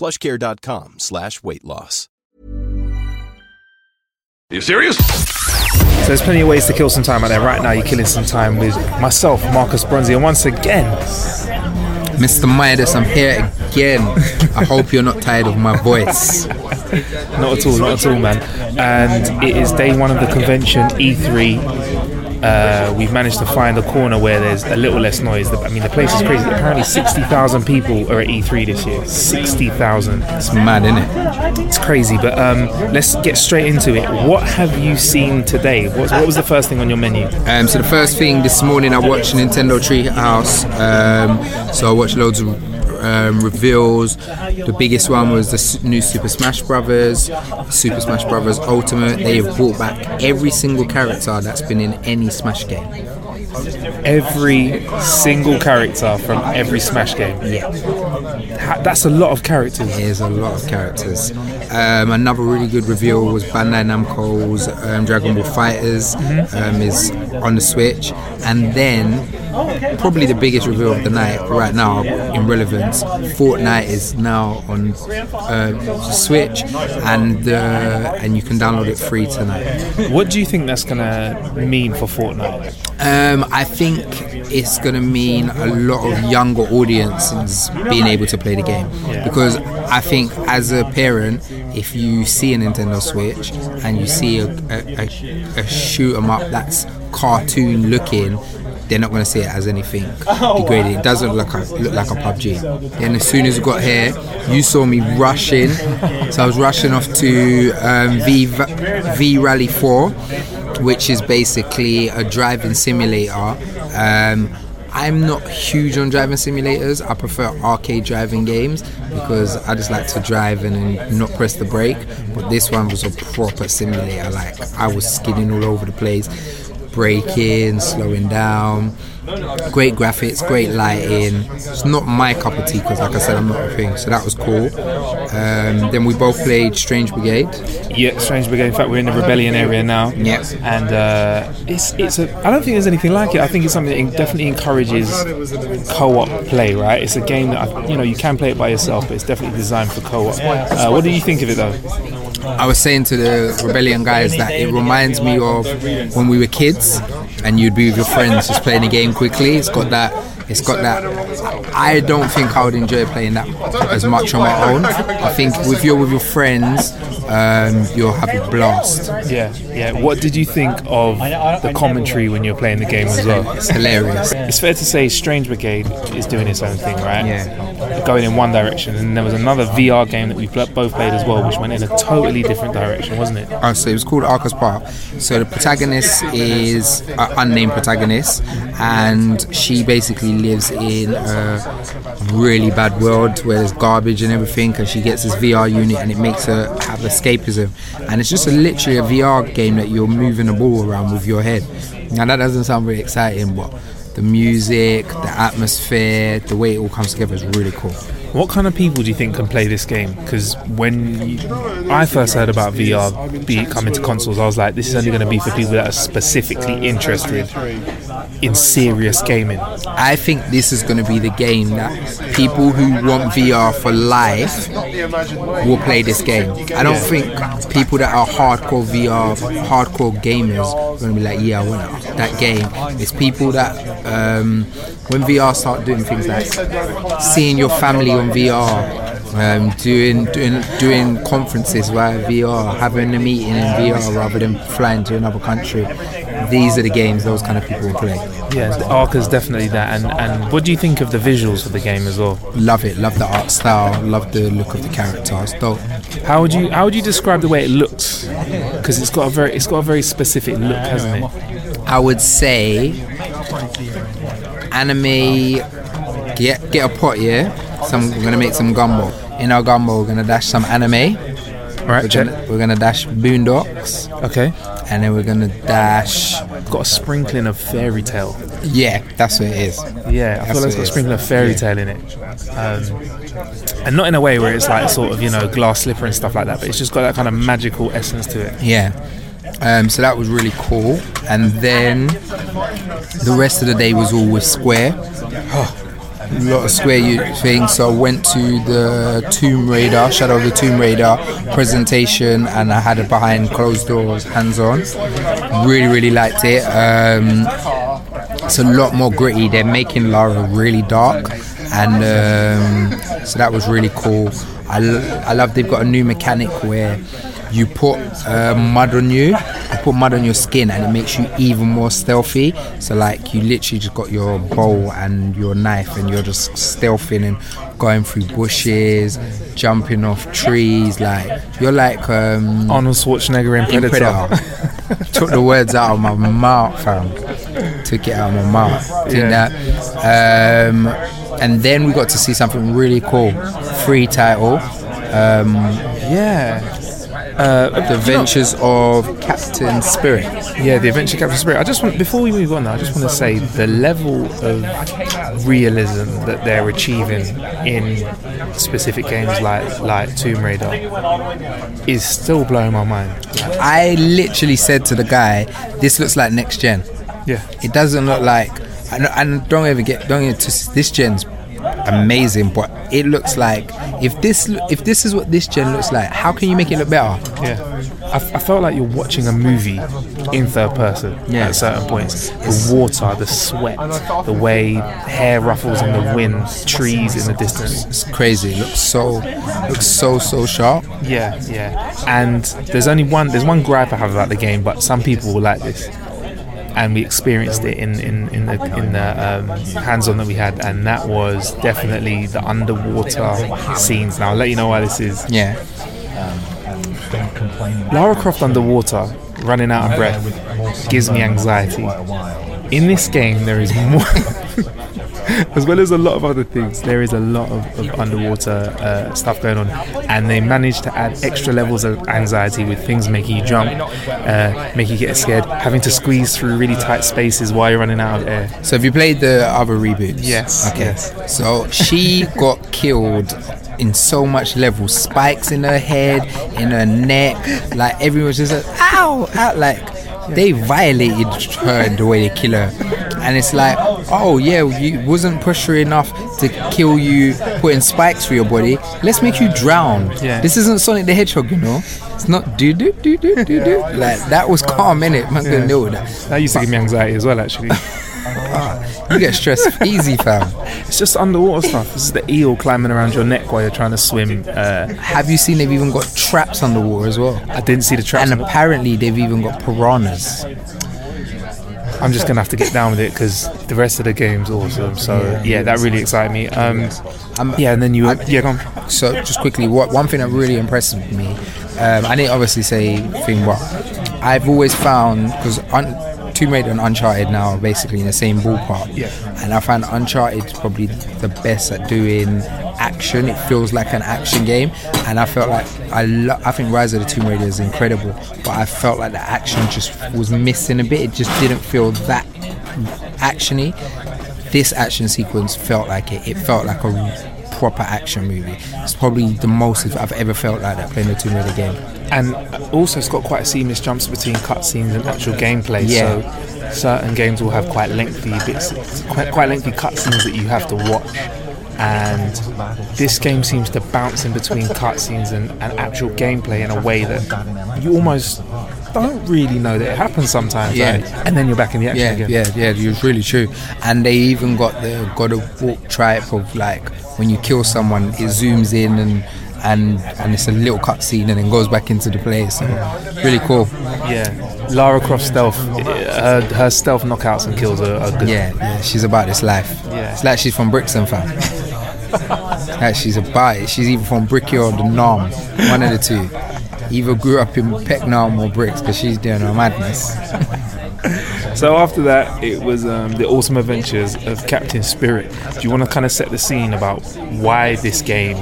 plushcare.com slash weight loss. Are you serious? So there's plenty of ways to kill some time out there. Right now, you're killing some time with myself, Marcus Bronzy, and once again, Mr. Midas, I'm here again. I hope you're not tired of my voice. not at all, not at all, man. And it is day one of the convention, E3. Uh, we've managed to find a corner where there's a little less noise. I mean, the place is crazy. Apparently, 60,000 people are at E3 this year. 60,000. It's mad, isn't it? It's crazy. But um, let's get straight into it. What have you seen today? What, what was the first thing on your menu? Um, so the first thing this morning, I watched Nintendo Treehouse. Um, so I watched loads of um, reveals. The biggest one was the new Super Smash Brothers, Super Smash Brothers Ultimate. They have brought back every single character that's been in any Smash game. Every single character from every Smash game. Yeah, Ha- That's a lot of characters. there's a lot of characters. Um, another really good reveal was Bandai Namco's um, Dragon Ball FighterZ um, is on the Switch, and then probably the biggest reveal of the night right now in relevance. Fortnite is now on the Switch, and uh, and you can download it free tonight. What do you think that's gonna mean for Fortnite? Um, I think it's going to mean a lot of younger audiences being able to play the game because I think as a parent, if you see a Nintendo Switch and you see a, a, a, a shoot 'em up that's cartoon looking. They're not going to see it as anything degraded. It doesn't look like, look like a PUBG. And as soon as we got here, you saw me rushing. So I was rushing off to um, V V Rally 4 which is basically a driving simulator. Um, I'm not huge on driving simulators. I prefer arcade driving games because I just like to drive and then not press the brake. But this one was a proper simulator. Like I was skidding all over the place, braking, slowing down. Great graphics, great lighting. It's not my cup of tea because, like I said, I'm not a thing. So that was cool. Um, then we both played Strange Brigade. Yeah, Strange Brigade. In fact, we're in the Rebellion area now. Yep. And uh, it's it's a. I don't think there's anything like it. I think it's something that definitely encourages co-op play. Right? It's a game that I, you know you can play it by yourself, but it's definitely designed for co-op. Uh, what do you think of it though? I was saying to the Rebellion guys that it reminds me of when we were kids and you'd be with your friends just playing a game quickly. It's got that. It's got that. I don't think I would enjoy playing that as much on my own. I think if you're with your friends, um, you'll have a blast. Yeah, yeah. What did you think of the commentary when you're playing the game as well? It's hilarious. It's fair to say Strange Brigade is doing its own thing, right? Yeah. Going in one direction, and there was another VR game that we both played as well, which went in a totally different direction, wasn't it? Oh, so it was called Arca's Path. So the protagonist is an unnamed protagonist, and she basically lives in a really bad world where there's garbage and everything, and she gets this VR unit, and it makes her have escapism. And it's just a, literally a VR game that you're moving a ball around with your head. Now that doesn't sound very exciting, but the music, the atmosphere, the way it all comes together is really cool. What kind of people do you think can play this game? Because when you, I first heard about VR be coming to consoles, I was like, this is only going to be for people that are specifically interested in serious gaming. I think this is going to be the game that people who want VR for life will play this game. I don't think people that are hardcore VR, hardcore gamers are going to be like, yeah, I want that game. It's people that, um, when VR start doing things like seeing your family on VR um, doing doing doing conferences via VR, having a meeting in VR rather than flying to another country. These are the games those kind of people will play. Yeah, Ark is definitely that. And and what do you think of the visuals of the game as well? Love it. Love the art style. Love the look of the characters. Dope. How would you how would you describe the way it looks? Because it's got a very it's got a very specific look, hasn't it? I would say anime. Get get a pot, yeah. Some we're gonna make some gumbo. In our gumbo, we're gonna dash some anime. Right, We're gonna, we're gonna dash Boondocks, Okay. and then we're gonna dash. Got a sprinkling of fairy tale. Yeah, that's what it is. Yeah, I That's feel like it's got a sprinkling of fairy Yeah. tale in it. Um, and not in a way where it's like sort of, you know, glass slipper and stuff like that, but it's just got that kind of magical essence to it. Yeah. Um, so that was really cool. And then the rest of the day was all with Square. a lot of Square things. So I went to the Tomb Raider, Shadow of the Tomb Raider presentation, and I had it behind closed doors, hands on. Really, really liked it. Um, it's a lot more gritty. They're making Lara really dark, and um, so that was really cool. I, I love they've got a new mechanic where you put uh, mud on you, you put mud on your skin, and it makes you even more stealthy. So like you literally just got your bowl and your knife, and you're just stealthing and going through bushes, jumping off trees. Like you're like um, Arnold Schwarzenegger in Predator. Predator. Took the words out of my mouth, fam. Took it out of my mouth. Did Yeah. that. Um, and then we got to see something really cool. Free title. Um, yeah. Uh, the Adventures of Captain Spirit. Yeah, the Adventure Captain Spirit. I just want before we move on, though, I just want to say the level of realism that they're achieving in specific games like like Tomb Raider is still blowing my mind. I literally said to the guy, "This looks like next gen. Yeah, It doesn't look like." And, and don't ever get don't get this gen's amazing, but it looks like if this if this is what this gen looks like, how can you make it look better? yeah. I, f- I felt like you're watching a movie in third person Yeah. at certain points. The water, the sweat, the way hair ruffles in the wind, trees in the distance. It's crazy. It looks so looks so so sharp. Yeah, yeah. And there's only one there's one gripe I have about the game, but some people will like this. And we experienced it in, in, in the in the um, hands-on that we had, and that was definitely the underwater scenes. Now I'll let you know why this is. Yeah. Don't complain. Lara Croft underwater, running out of breath, gives me anxiety. In this game, there is more, as well as a lot of other things. There is a lot of, of underwater uh, stuff going on, and they manage to add extra levels of anxiety with things making you jump, uh, making you get scared, having to squeeze through really tight spaces while you're running out of air. So have you played the other reboots? Yes, Okay. yes. So she got killed in so much levels. Spikes in her head, in her neck. Like everyone's just like, ow, ow. Like they violated her the way they kill her. And it's like, oh yeah, you wasn't pressure enough to kill you, putting spikes through your body. Let's make you drown. Yeah. This isn't Sonic the Hedgehog, you know. It's not do do do do do do. Like that was calm in it. Man couldn't deal with that. That used to give me anxiety as well, actually. You get stressed easy, fam. it's just underwater stuff. This is the eel climbing around your neck while you're trying to swim. Uh, Have you seen they've even got traps underwater as well? I didn't see the traps. And apparently they've even got piranhas. I'm just gonna have to get down with it because the rest of the game's awesome. So yeah, that really excited me. Um, Um, yeah, and then you, yeah, go on. So just quickly, what one thing that really impressed me, um, I didn't obviously say thing, but I've always found because un- Tomb Raider and Uncharted now are basically in the same ballpark. Yeah. And I find Uncharted probably the best at doing action. It feels like an action game, and I felt like I lo- I think Rise of the Tomb Raider is incredible, but I felt like the action just was missing a bit. It just didn't feel that actiony. This action sequence felt like it. It felt like a proper action movie. It's probably the most I've ever felt like that playing a Tomb Raider game. And also, it's got quite a seamless jumps between cutscenes and actual gameplay. Yeah. So certain games will have quite lengthy bits, quite quite lengthy cutscenes that you have to watch. And this game seems to bounce in between cutscenes and, and actual gameplay in a way that you almost don't really know that it happens sometimes. Yeah. right? And then you're back in the action Yeah, again. yeah, yeah. It was really true. And they even got the God of War type of like when you kill someone, it zooms in and and and it's a little cutscene and then goes back into the place. So really cool. Yeah, Lara Croft stealth, her, her stealth knockouts and kills are, are good. Yeah, yeah, she's about this life. Yeah. It's like she's from Brixton, fam. like she's a bite. She's either from Brickyard or Nam, one of the two. Either grew up in Peckham or Bricks because she's doing her madness. So after that, it was um, the awesome adventures of Captain Spirit. Do you want to kind of set the scene about why this game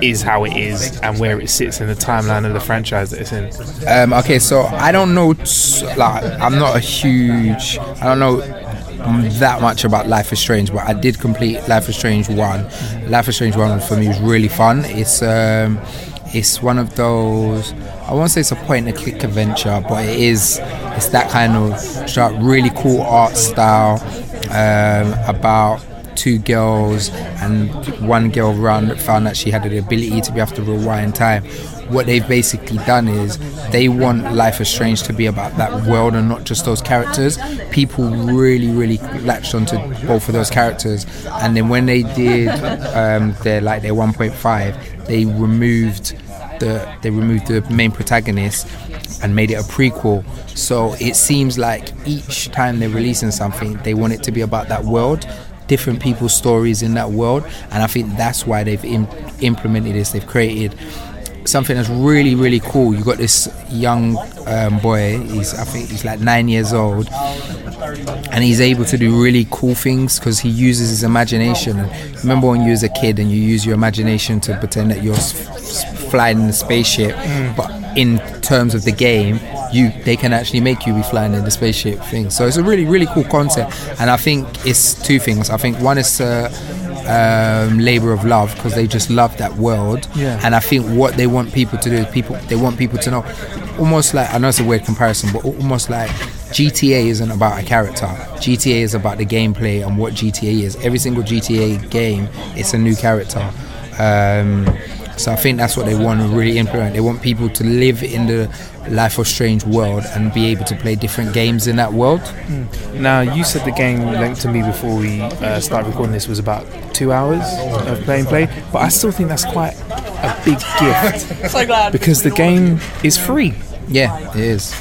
is how it is and where it sits in the timeline of the franchise that it's in? Um, okay, so I don't know, t- like, I'm not a huge, I don't know that much about Life is Strange, but I did complete Life is Strange 1. Life is Strange 1 for me was really fun. It's, um, it's one of those, I won't say it's a point and click adventure, but it is, it's that kind of really cool art style um, about two girls and one girl around found that she had the ability to be able to rewind time. What they've basically done is they want Life is Strange to be about that world and not just those characters. People really, really latched onto both of those characters, and then when they did um, their like their 1.5, they removed the they removed the main protagonist and made it a prequel. So it seems like each time they're releasing something, they want it to be about that world, different people's stories in that world, and I think that's why they've Im- implemented this. They've created something that's really really cool. You got this young um, boy. He's I think he's like nine years old, and he's able to do really cool things because he uses his imagination. And remember when you was a kid and you use your imagination to pretend that you're flying in a spaceship, but in terms of the game, you they can actually make you be flying in the spaceship thing. So it's a really really cool concept, and I think it's two things. I think one is. Uh, um, labor of love because they just love that world. Yeah. and I think what they want people to do is people they want people to know. Almost like I know it's a weird comparison but almost like GTA isn't about a character. GTA is about the gameplay and what GTA is. Every single GTA game it's a new character. Um, so I think that's what they want to really implement they want people to live in the Life of Strange world and be able to play different games in that world Now, you said the game length to me before we uh, started recording this was about two hours of play and play, but I still think that's quite a big gift So glad. because the game is free. Yeah it is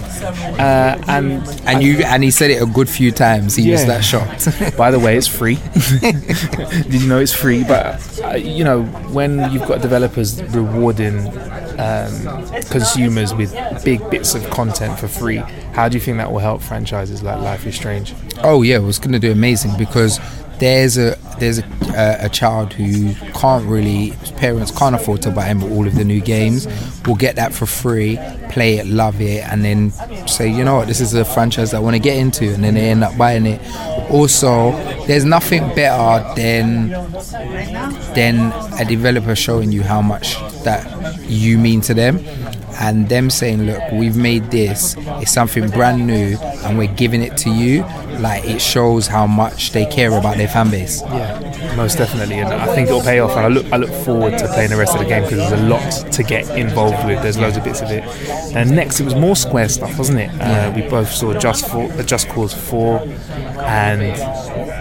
Uh, and and you and he said it a good few times he was that shocked by the way, it's free. Did you know it's free? But uh, you know, when you've got developers rewarding um, consumers with big bits of content for free, how do you think that will help franchises like Life is Strange? Oh yeah, it was going to do amazing because there's a there's a, a, a child who can't really parents can't afford to buy him all of the new games. Will get that for free, play it, love it, and then say, you know what, this is a franchise I want to get into, and then they end up buying it. Also, there's nothing better than than a developer showing you how much that you mean to them and them saying look we've made this it's something brand new and we're giving it to you like it shows how much they care about their fan base Yeah, most definitely, and I think it'll pay off. And I look, I look forward to playing the rest of the game because there's a lot to get involved with. There's loads of bits of it. And next, it was more Square stuff, wasn't it? Uh, we both saw Just for uh, Just Cause Four, and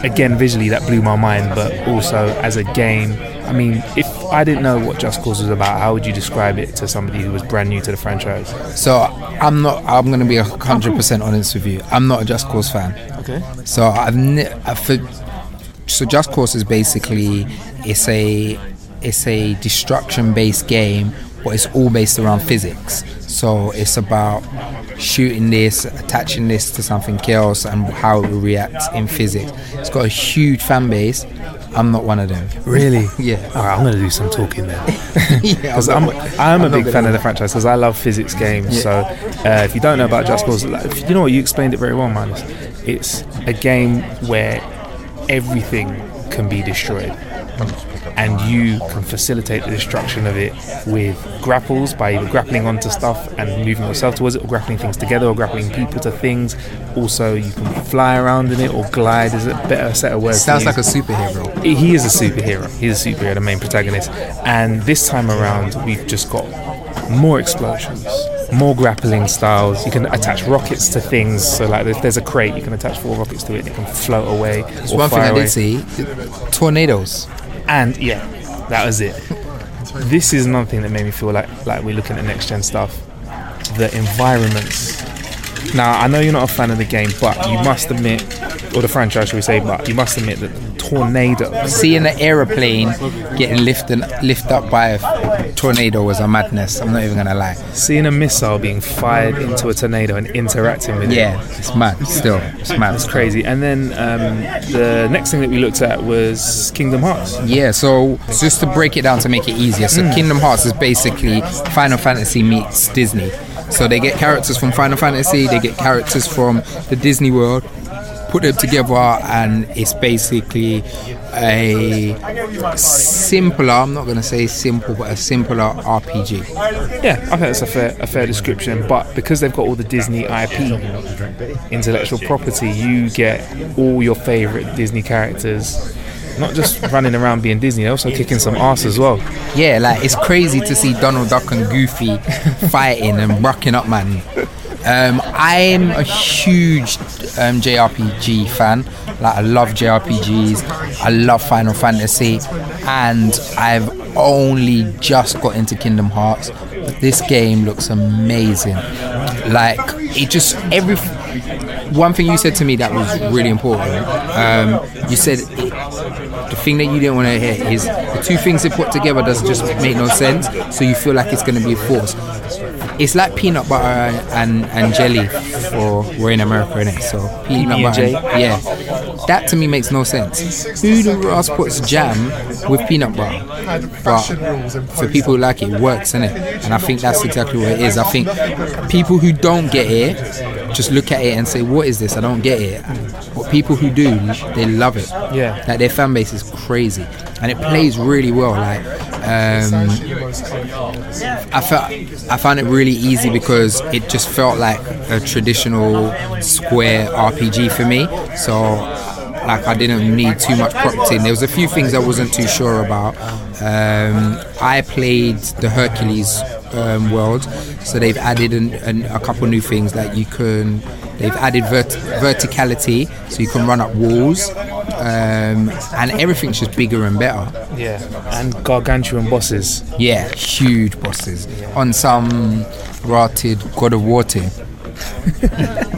again, visually that blew my mind. But also as a game, I mean, if I didn't know what Just Cause was about, how would you describe it to somebody who was brand new to the franchise? so i'm not i'm going to be 100% honest with you i'm not a just cause fan Okay. So I've ne- I for, so Just Cause is basically it's a it's a destruction based game, but it's all based around physics. So it's about shooting this, attaching this to something else, and how it will react in physics. It's got a huge fan base. I'm not one of them. Really? Yeah. All right, I'm going to do some talking then. yeah, Because I'm, I'm a big fan of the franchise because I love physics games. So uh, if you don't know about Just Cause, like, you know what, you explained it very well, Minus. It's a game where everything can be destroyed. And you can facilitate the destruction of it with grapples by either grappling onto stuff and moving yourself towards it, or grappling things together, or grappling people to things. Also, you can fly around in it or glide. Is a better set of words. to Sounds like a superhero. he is a superhero. He's a superhero, the main protagonist. And this time around, we've just got more explosions, more grappling styles. You can attach rockets to things. So, like, if there's a crate, you can attach four rockets to it. and It can float away. Or one thing I away. did see: tornadoes. And yeah, That was it. This is another thing that made me feel like like we're looking at next gen stuff. The environments. Now I know you're not a fan of the game, but you must admit, or the franchise, should we say? But you must admit that tornadoes. Seeing an aeroplane getting lifted lifted up by a tornado was a madness. I'm not even gonna lie. Seeing a missile being fired into a tornado and interacting with it. Yeah, it's mad. Still, it's mad. It's crazy. And then um, the next thing that we looked at was Kingdom Hearts. Yeah, so just to break it down to make it easier, so Kingdom Hearts is basically Final Fantasy meets Disney. So they get characters from Final Fantasy, they get characters from the Disney world, put them together, and it's basically a simpler, I'm not going to say simple, but a simpler RPG. Yeah, I think that's a fair a fair description. But because they've got all the Disney IP, intellectual property, you get all your favorite Disney characters. Not just running around being Disney, they're also kicking some ass as well. Yeah, like it's crazy to see Donald Duck and Goofy fighting and rocking up, man. Um, I'm a huge um, JRPG fan. Like I love JRPGs. I love Final Fantasy, and I've only just got into Kingdom Hearts. But this game looks amazing. Like it just every one thing you said to me that was really important. Um, you said the thing that you didn't want to hear is the two things they put together doesn't just make no sense. So you feel like it's going to be a force. It's like peanut butter and, and jelly for we're in America, innit? So peanut butter, and- yeah. That to me makes no sense. Who the ass puts jam with peanut butter? But for people who like it, it works, innit? And I think that's exactly what it is. I think people who don't get it just look at it and say, "What is this? I don't get it." But people who do, they love it. Yeah. like their fan base is crazy, and it plays really well. Like, um, I felt I found it really easy because it just felt like a traditional square RPG for me. So like I didn't need too much prompting. There was a few things I wasn't too sure about. Um, I played the Hercules um, world, so they've added an, an, a couple new things like you can. They've added vert- verticality, so you can run up walls, um, and everything's just bigger and better. Yeah, and gargantuan bosses. Yeah, huge bosses on some rotted God of War team.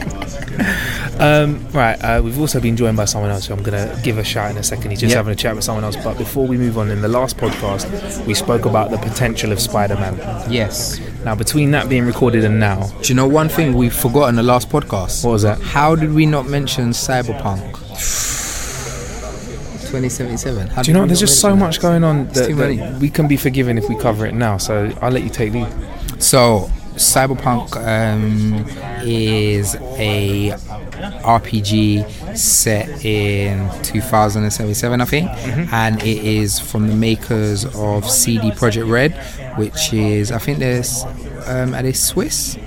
Um, right, uh, we've also been joined by someone else who I'm going to give a shout in a second. He's just Yep. having a chat with someone else. But before we move on, in the last podcast, we spoke about the potential of Spider Man. Yes. Now, between that being recorded and now, Do you know one thing we forgot in the last podcast? what was that? How did we not mention Cyberpunk? 2077. How Do you know there's just so mention much going on that, that we can be forgiven if we cover it now. So I'll let you take lead. So, Cyberpunk um, is a RPG set in 2077, I think, and it is from the makers of CD Projekt Red, which is I think there's um, are they Swiss?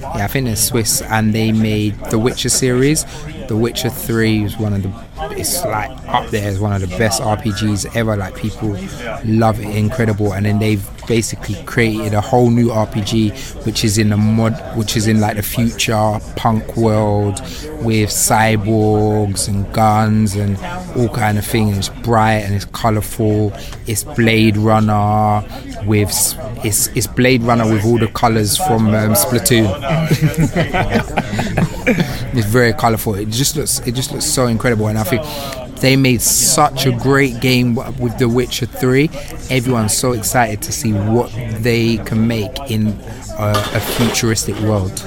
Yeah, I think they're Swiss, and they made the Witcher series. The Witcher Three is one of the it's like up there as one of the best RPGs ever. Like people love it, incredible. And then they've basically created a whole new RPG, which is in the mod, which is in like the future punk world with cyborgs and guns and all kind of things. It's bright and it's colorful. It's Blade Runner with it's it's Blade Runner with all the colors from um, Splatoon. it's very colorful. It just looks it just looks so incredible, and I think they made such a great game with The Witcher Three. Everyone's so excited to see what they can make in a, a futuristic world.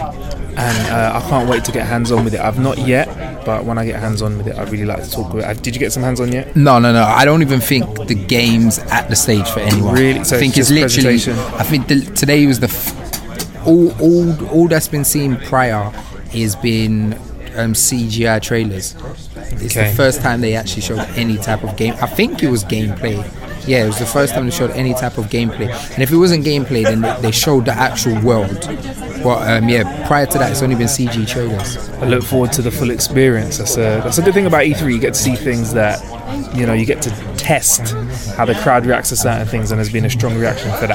And uh, I can't wait to get hands on with it. I've not yet, but when I get hands on with it, I'd really like to talk with it. Did you get some hands on yet? No, no, no. I don't even think the game's at the stage for anyone. Really? So I think it's it's, literally. I think the, today was the f- all, all, all that's been seen prior is been um, CGI trailers. It's Okay. the first time they actually showed any type of game. I think it was gameplay. Yeah, it was the first time they showed any type of gameplay. And if it wasn't gameplay, then they- showed the actual world. But um, yeah, prior to that, it's only been CG trailers. I look forward to the full experience. That's a that's a good thing about E3. You get to see things that you know you get to test how the crowd reacts to certain things, and there's been a strong reaction for that.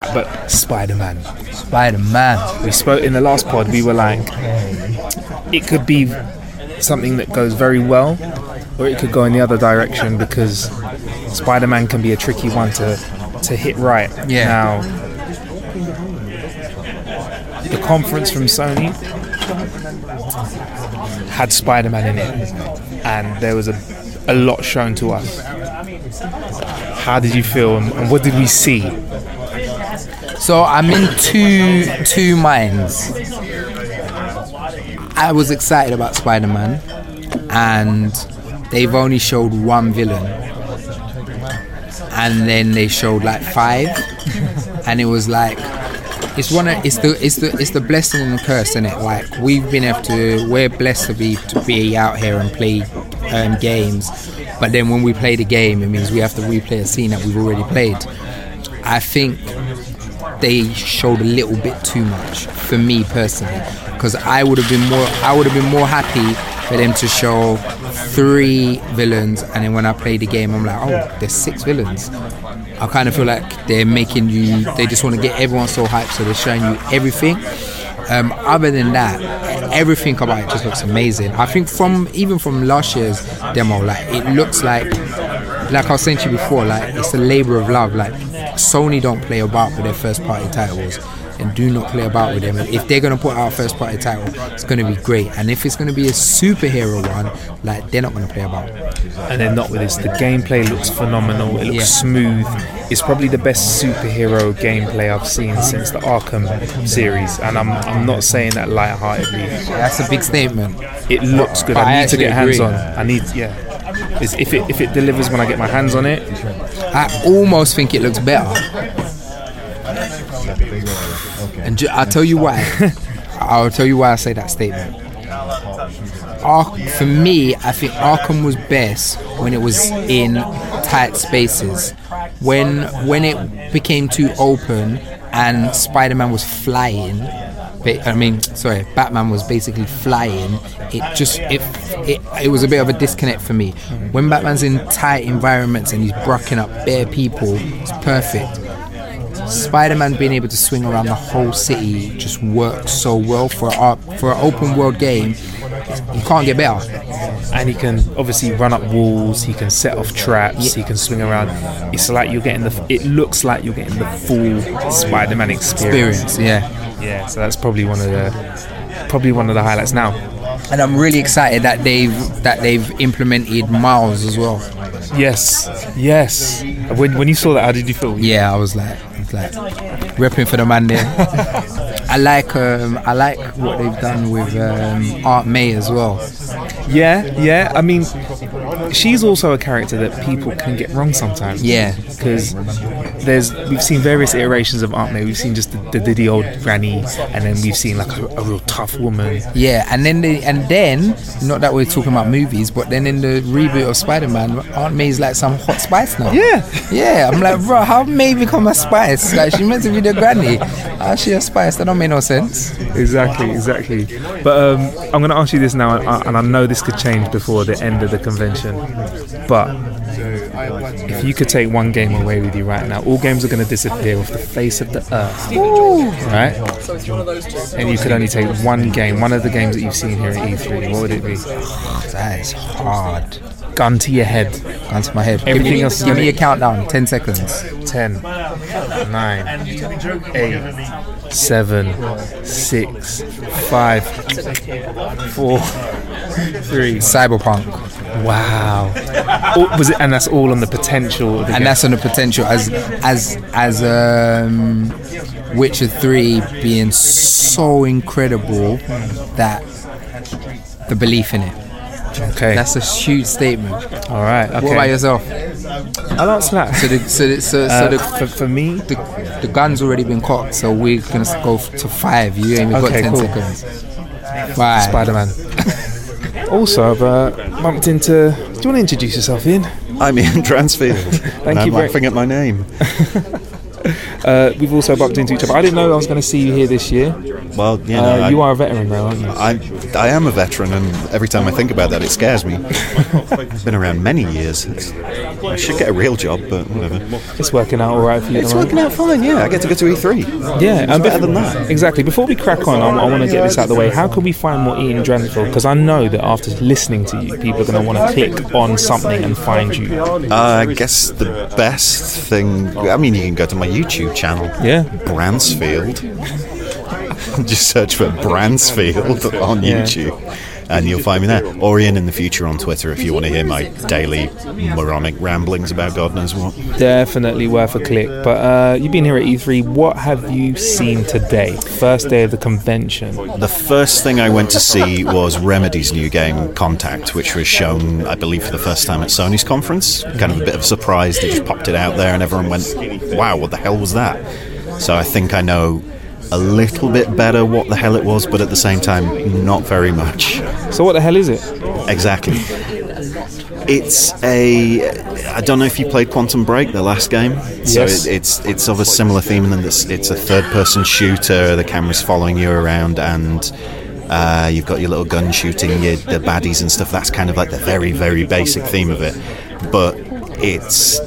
But Spider Man. Spider Man. We spoke in the last pod. We were like, it could be something that goes very well, or it could go in the other direction because Spider Man can be a tricky one to to hit right. Yeah. Now, the conference from Sony had Spider Man in it, and there was a a lot shown to us. How did you feel, and and what did we see? So I'm in two two minds. I was excited about Spider-Man, and they've only showed one villain, and then they showed like five, and it was like it's one of it's the it's the it's the blessing and the curse in it. Like we've been able to we're blessed to be to be out here and play um, games, but then when we play the game, it means we have to replay a scene that we've already played. I think they showed a little bit too much for me personally because I would have been more I would have been more happy for them to show three villains and then when I play the game I'm like oh there's six villains. I kind of feel like they're making you they just want to get everyone so hyped so they're showing you everything. Um, other than that everything about it just looks amazing. I think from even from last year's demo like it looks like like I was saying to you before, like it's a labor of love. Like Sony don't play about with their first party titles and do not play about with them. And if they're gonna put out a first party title, it's gonna be great. And if it's gonna be a superhero one, like they're not gonna play about. and they're not with this. The gameplay looks phenomenal. It looks Yeah. smooth. It's probably the best superhero gameplay I've seen since the Arkham series, and I'm I'm not saying that lightheartedly. That's a big statement. It looks good. But I I need to get hands agree. on. I need yeah. It's, if it if it delivers when I get my hands on it, I almost think it looks better. And ju- I'll tell you why. I'll tell you why I say that statement. Ark, for me, I think Arkham was best when it was in tight spaces. When when it became too open and Spider-Man was flying, I mean, sorry, Batman was basically flying. It just it it, it was a bit of a disconnect for me. When Batman's in tight environments and he's brucking up bare people, it's perfect. Spider-Man being able to swing around the whole city just works so well for a, for an open world game. You can't get better. and he can obviously run up walls. He can set off traps. He can swing around. It's like you're getting the. It looks like you're getting the full Spider-Man experience. Experience, yeah. Yeah, so that's probably one of the probably one of the highlights now. And I'm really excited that they've that they've implemented Miles as well. Yes, yes. When when you saw that, how did you feel? Yeah, I was like, I was like repping for the man there. I like um, I like what they've done with um, Aunt May as well. Yeah, yeah. I mean, she's also a character that people can get wrong sometimes. Yeah. because there's we've seen various iterations of Aunt May. We've seen just the, the diddy old granny, and then we've seen like a, a real tough woman. Yeah, and then they, and then not that we're talking about movies, but then in the reboot of Spider-Man, Aunt May's like some hot spice now. Yeah. yeah. I'm like, bro, how May become a spice? Like she meant to be the granny. How's she a spice? That don't make no sense. exactly, exactly. But um, I'm going to ask you this now, and I, and I know this could change before the end of the convention. But if you could take one game away with you right now, all games are going to disappear off the face of the earth, right? And you could only take one game, one of the games that you've seen here at E3. What would it be? That is hard. Gun to your head. Gun to my head. Everything give me, else give me a countdown. Ten seconds. 10, 9, 8, 7, 6, 5, 4, 3. Cyberpunk. Wow. All- was it, and that's all on the potential. The and game. that's on the potential as as as um Witcher 3 being so incredible that the belief in it. Okay. That's a huge statement. all right. Okay. What about yourself? I'll answer that. So the so the, so, so Uh, the, for, for me, the the gun's already been cocked, so we're gonna go to five. You ain't even Okay, got ten cool. seconds. Bye. Spider Man. also, I've uh, bumped into. Do you want to introduce yourself, Ian? I'm Ian Dransfield. Thank and I'm you very- laughing at my name. Uh, we've also bumped into each other. I didn't know I was going to see you here this year. Well, you know, Uh, I, you are a veteran, though, aren't you? I, I am a veteran, and every time I think about that, it scares me. I've been around many years. It's, I should get a real job, but whatever. It's working out all right for you. It's working out fine. Yeah, I get to go to E E3. Yeah, and better than that. Exactly. Before we crack on, I, I want to get this out of the way. How can we find more Ian Dransfield? Because I know that after listening to you, people are going to want to click on something and find you. Uh, I guess the best thing. I mean, you can go to my YouTube channel, Yeah. Dransfield. Just search for Dransfield on Yeah. YouTube. And you'll find me there. Or Ian in the future on Twitter if you want to hear my daily moronic ramblings about God knows what. Definitely worth a click. But uh, you've been here at E3. What have you seen today? First day of the convention. The first thing I went to see was Remedy's new game, Control, which was shown, I believe, for the first time at Sony's conference. Kind of a bit of a surprise. They just popped it out there, and everyone went, wow, what the hell was that? So I think I know a little bit better what the hell it was, but at the same time, not very much. So what the hell is it? Exactly. It's a. I don't know if you played Quantum Break, the last game. So Yes. it, it's it's of a similar theme and it's, it's a third-person shooter. The camera's following you around, and uh, you've got your little gun shooting your, the baddies and stuff. That's kind of like the very very basic theme of it, but it's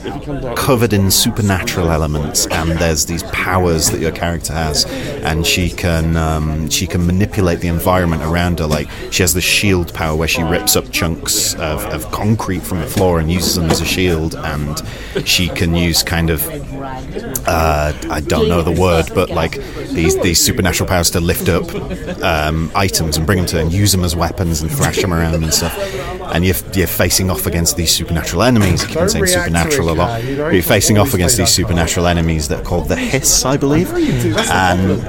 covered in supernatural elements, and there's these powers that your character has, and she can um, she can manipulate the environment around her. Like she has the shield power where she rips up chunks of, of concrete from the floor and uses them as a shield, and she can use kind of uh, I don't know the word, but like these these supernatural powers to lift up um, items and bring them to her and use them as weapons and thrash them around and stuff. And you're, you're facing off against these supernatural enemies. I keep on saying supernatural a lot. But you're facing off against these supernatural enemies that are called the Hiss, I believe. And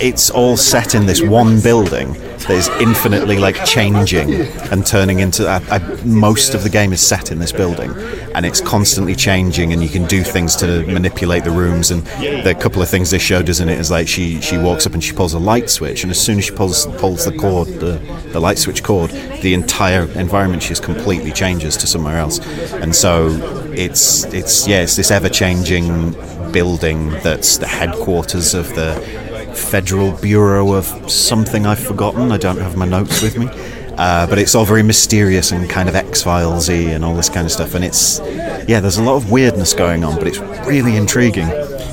it's all set in this one building that is infinitely like changing and turning into uh, uh, most of the game is set in this building and it's constantly changing and you can do things to manipulate the rooms and the couple of things they showed us in it is like she she walks up and she pulls a light switch and as soon as she pulls pulls the cord the, the light switch cord the entire environment just completely changes to somewhere else. And so it's it's yeah it's this ever changing building that's the headquarters of the Federal Bureau of something I've forgotten. I don't have my notes with me. Uh, but it's all very mysterious and kind of X Files y and all this kind of stuff. And it's, yeah, there's a lot of weirdness going on, but it's really intriguing.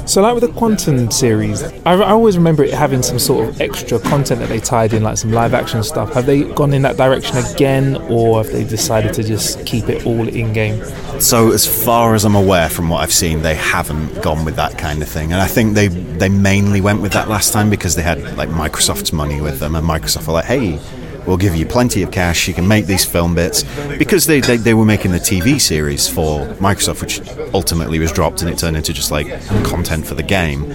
So, like with the Quantum series, I, I always remember it having some sort of extra content that they tied in, like some live action stuff. Have they gone in that direction again, or have they decided to just keep it all in game? So, as far as I'm aware from what I've seen, they haven't gone with that kind of thing. And I think they, they mainly went with that last time because they had like Microsoft's money with them, and Microsoft were like, hey, we'll give you plenty of cash. You can make these film bits because they, they, they were making the TV series for Microsoft, which ultimately was dropped and it turned into just like content for the game.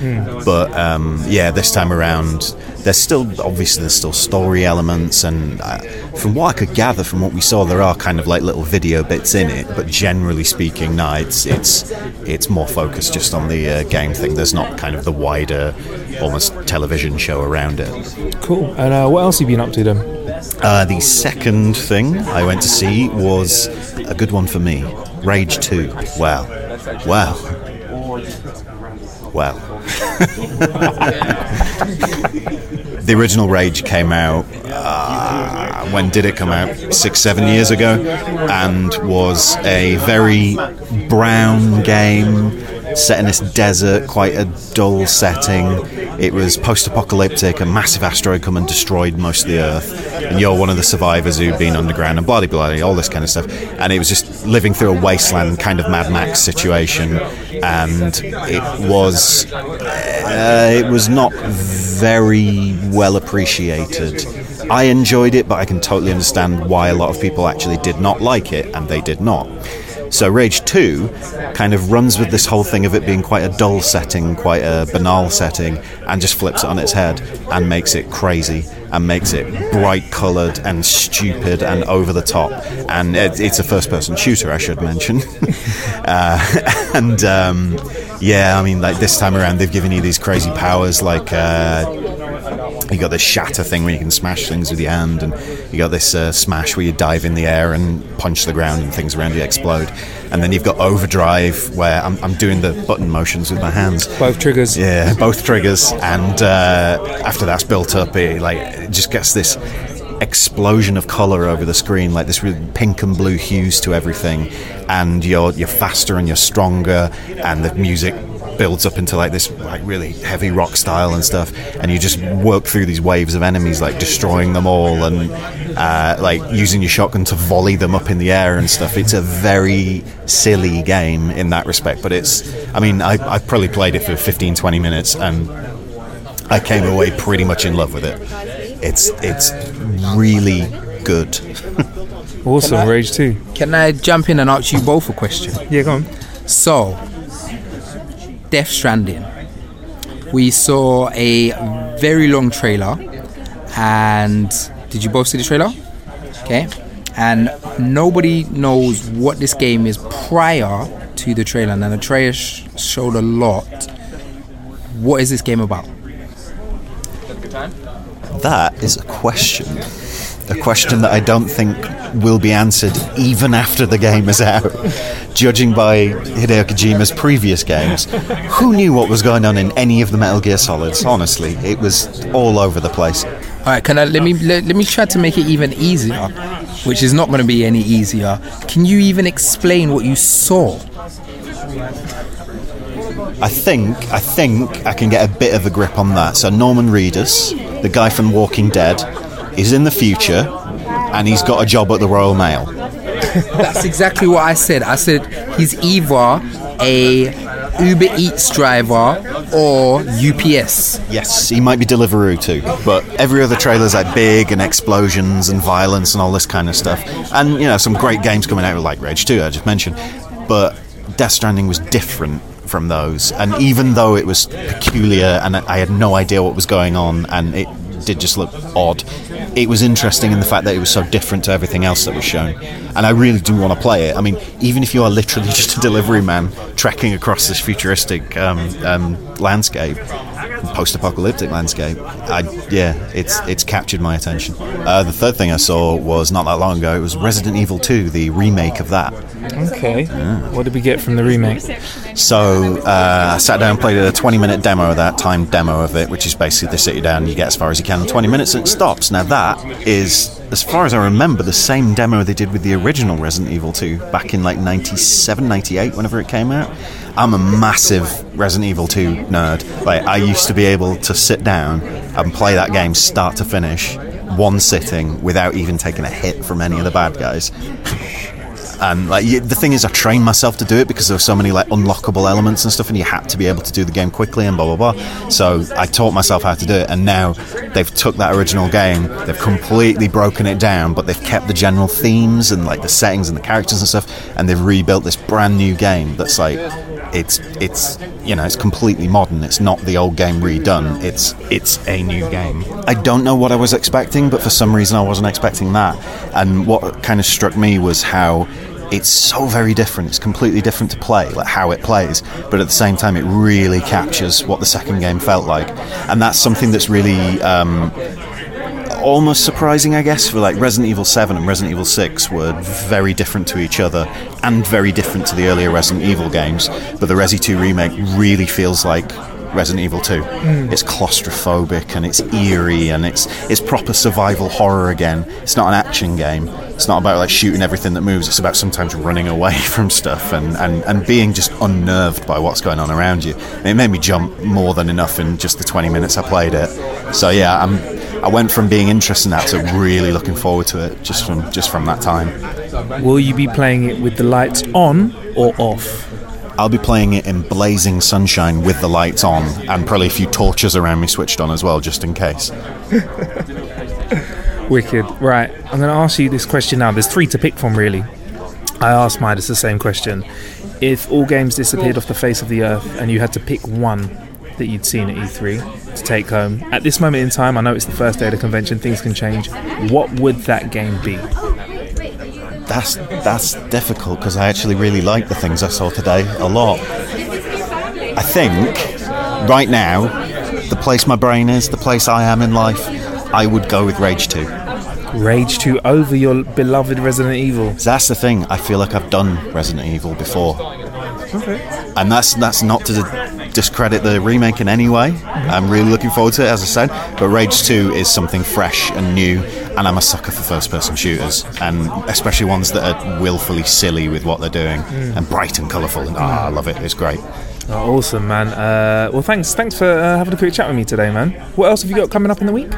But um, yeah, this time around, there's still obviously there's still story elements, and uh, from what I could gather from what we saw, there are kind of like little video bits in it. But generally speaking, no, it's it's it's more focused just on the uh, game thing. There's not kind of the wider, almost television show around it. Cool. And uh, what else have you been up to then? Uh, the second thing I went to see was a good one for me Rage 2. Wow. Wow. Well, the original Rage came out. Uh, when did it come out? Six, seven years ago, and was a very brown game set in this desert, quite a dull setting. It was post-apocalyptic. A massive asteroid come and destroyed most of the Earth, and you're one of the survivors who've been underground and bloody bloody, all this kind of stuff. And it was just living through a wasteland, kind of Mad Max situation, and it was uh, it was not very well appreciated. I enjoyed it, but I can totally understand why a lot of people actually did not like it, and they did not. So Rage 2 kind of runs with this whole thing of it being quite a dull setting, quite a banal setting, and just flips it on its head and makes it crazy and makes it bright coloured and stupid and over the top. And it, it's a first person shooter, I should mention. uh, and um, yeah, I mean, like this time around, they've given you these crazy powers like. Uh, you got this shatter thing where you can smash things with your hand, and you got this uh, smash where you dive in the air and punch the ground and things around you explode. And then you've got overdrive where I'm, I'm doing the button motions with my hands. Both triggers. Yeah, both triggers. And uh, after that's built up, it like it just gets this explosion of color over the screen, like this really pink and blue hues to everything. And you're you're faster and you're stronger, and the music builds up into like this like really heavy rock style and stuff and you just work through these waves of enemies like destroying them all and uh, like using your shotgun to volley them up in the air and stuff it's a very silly game in that respect but it's I mean I, I probably played it for 15 20 minutes and I came away pretty much in love with it it's it's really good Awesome, Rage 2. Can I jump in and ask you both a question? Yeah, go on. So, Death Stranding. We saw a very long trailer, and did you both see the trailer? Okay, and nobody knows what this game is prior to the trailer. Now, the trailer sh- showed a lot. What is this game about? That is a question. A question that I don't think will be answered even after the game is out. Judging by Hideo Kojima's previous games, who knew what was going on in any of the Metal Gear Solids? Honestly, it was all over the place. All right, can I let me let, let me try to make it even easier, which is not going to be any easier. Can you even explain what you saw? I think I think I can get a bit of a grip on that. So Norman Reedus, the guy from Walking Dead, is in the future, and he's got a job at the Royal Mail. That's exactly what I said. I said he's either a Uber Eats driver or UPS. Yes, he might be Deliveroo too, but every other trailer's like big and explosions and violence and all this kind of stuff. And you know, some great games coming out like Rage 2, I just mentioned. But Death Stranding was different from those, and even though it was peculiar and I had no idea what was going on, and it did just look odd. It was interesting in the fact that it was so different to everything else that was shown, and I really do want to play it. I mean, even if you are literally just a delivery man trekking across this futuristic um, um, landscape, post-apocalyptic landscape, I, yeah, it's it's captured my attention. Uh, the third thing I saw was not that long ago. It was Resident Evil 2, the remake of that. Okay. What did we get from the remake? So uh, I sat down and played a 20 minute demo of that, timed demo of it, which is basically they sit you down, you get as far as you can in 20 minutes and it stops. Now, that is, as far as I remember, the same demo they did with the original Resident Evil 2 back in like 97, 98, whenever it came out. I'm a massive Resident Evil 2 nerd. Like, I used to be able to sit down and play that game start to finish, one sitting, without even taking a hit from any of the bad guys and like the thing is, I trained myself to do it because there were so many like unlockable elements and stuff, and you had to be able to do the game quickly and blah blah blah. So I taught myself how to do it, and now they've took that original game, they've completely broken it down, but they've kept the general themes and like the settings and the characters and stuff, and they've rebuilt this brand new game that's like it's it's you know it's completely modern. It's not the old game redone. It's it's a new game. I don't know what I was expecting, but for some reason I wasn't expecting that. And what kind of struck me was how it's so very different. It's completely different to play, like how it plays, but at the same time, it really captures what the second game felt like, and that's something that's really um, almost surprising, I guess, for like Resident Evil 7 and Resident Evil 6 were very different to each other and very different to the earlier Resident Evil games. But the Resi 2 remake really feels like Resident Evil 2. Mm. It's claustrophobic and it's eerie and it's it's proper survival horror again. It's not an action game. It's not about like shooting everything that moves. It's about sometimes running away from stuff and, and, and being just unnerved by what's going on around you. And it made me jump more than enough in just the 20 minutes I played it. So yeah, I'm I went from being interested in that to really looking forward to it just from just from that time. Will you be playing it with the lights on or off? I'll be playing it in blazing sunshine with the lights on and probably a few torches around me switched on as well, just in case. Wicked. Right, I'm going to ask you this question now. There's three to pick from, really. I asked Midas the same question. If all games disappeared off the face of the earth and you had to pick one that you'd seen at E3 to take home, at this moment in time, I know it's the first day of the convention, things can change. What would that game be? That's that's difficult because I actually really like the things I saw today a lot. I think right now, the place my brain is, the place I am in life, I would go with Rage 2. Rage 2 over your beloved Resident Evil. That's the thing. I feel like I've done Resident Evil before. Okay. And that's that's not to discredit the remake in any way. Mm-hmm. I'm really looking forward to it, as I said. But Rage 2 is something fresh and new, and I'm a sucker for first person shooters, and especially ones that are willfully silly with what they're doing and bright and colourful. And ah, I love it. It's great. Oh, awesome, man. Uh, well, thanks, thanks for uh, having a quick chat with me today, man. What else have you got coming up in the week?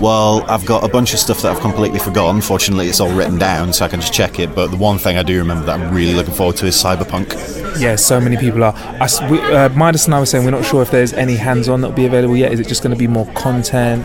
Well, I've got a bunch of stuff that I've completely forgotten. Fortunately, it's all written down, so I can just check it. But the one thing I do remember that I'm really looking forward to is Cyberpunk. Yeah, so many people are. I we, uh, Midas and I were saying we're not sure if there's any hands-on that'll be available yet. Is it just going to be more content?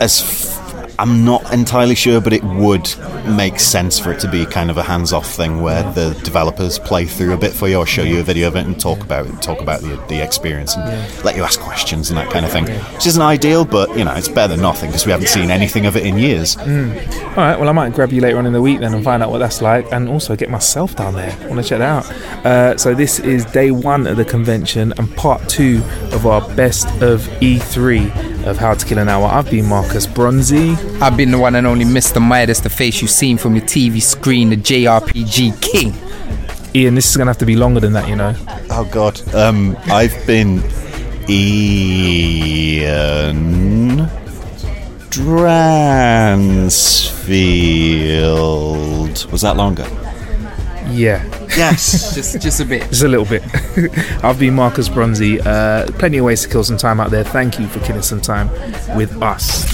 As I'm not entirely sure, but it would make sense for it to be kind of a hands-off thing where the developers play through a bit for you or show you a video of it and talk about it, talk about the, the experience and let you ask questions and that kind of thing. Which isn't ideal, but you know it's better than nothing because we haven't seen anything of it in years. All right, well, I might grab you later on in the week then and find out what that's like, and also get myself down there. I want to check that out. Uh, so this is day one of the convention and part two of our best of E3 of How to Kill an Hour. I've been Marcus Bronzy. I've been the one and only Mr. Midas, the face you've seen from your TV screen, the JRPG king. Ian, this is going to have to be longer than that, you know. Oh God, um, I've been Ian Dransfield. Was that longer? Yeah, Yes. Just, just a bit. just a little bit. I've been Marcus Bronzy. Uh, plenty of ways to kill some time out there. Thank you for killing some time with us.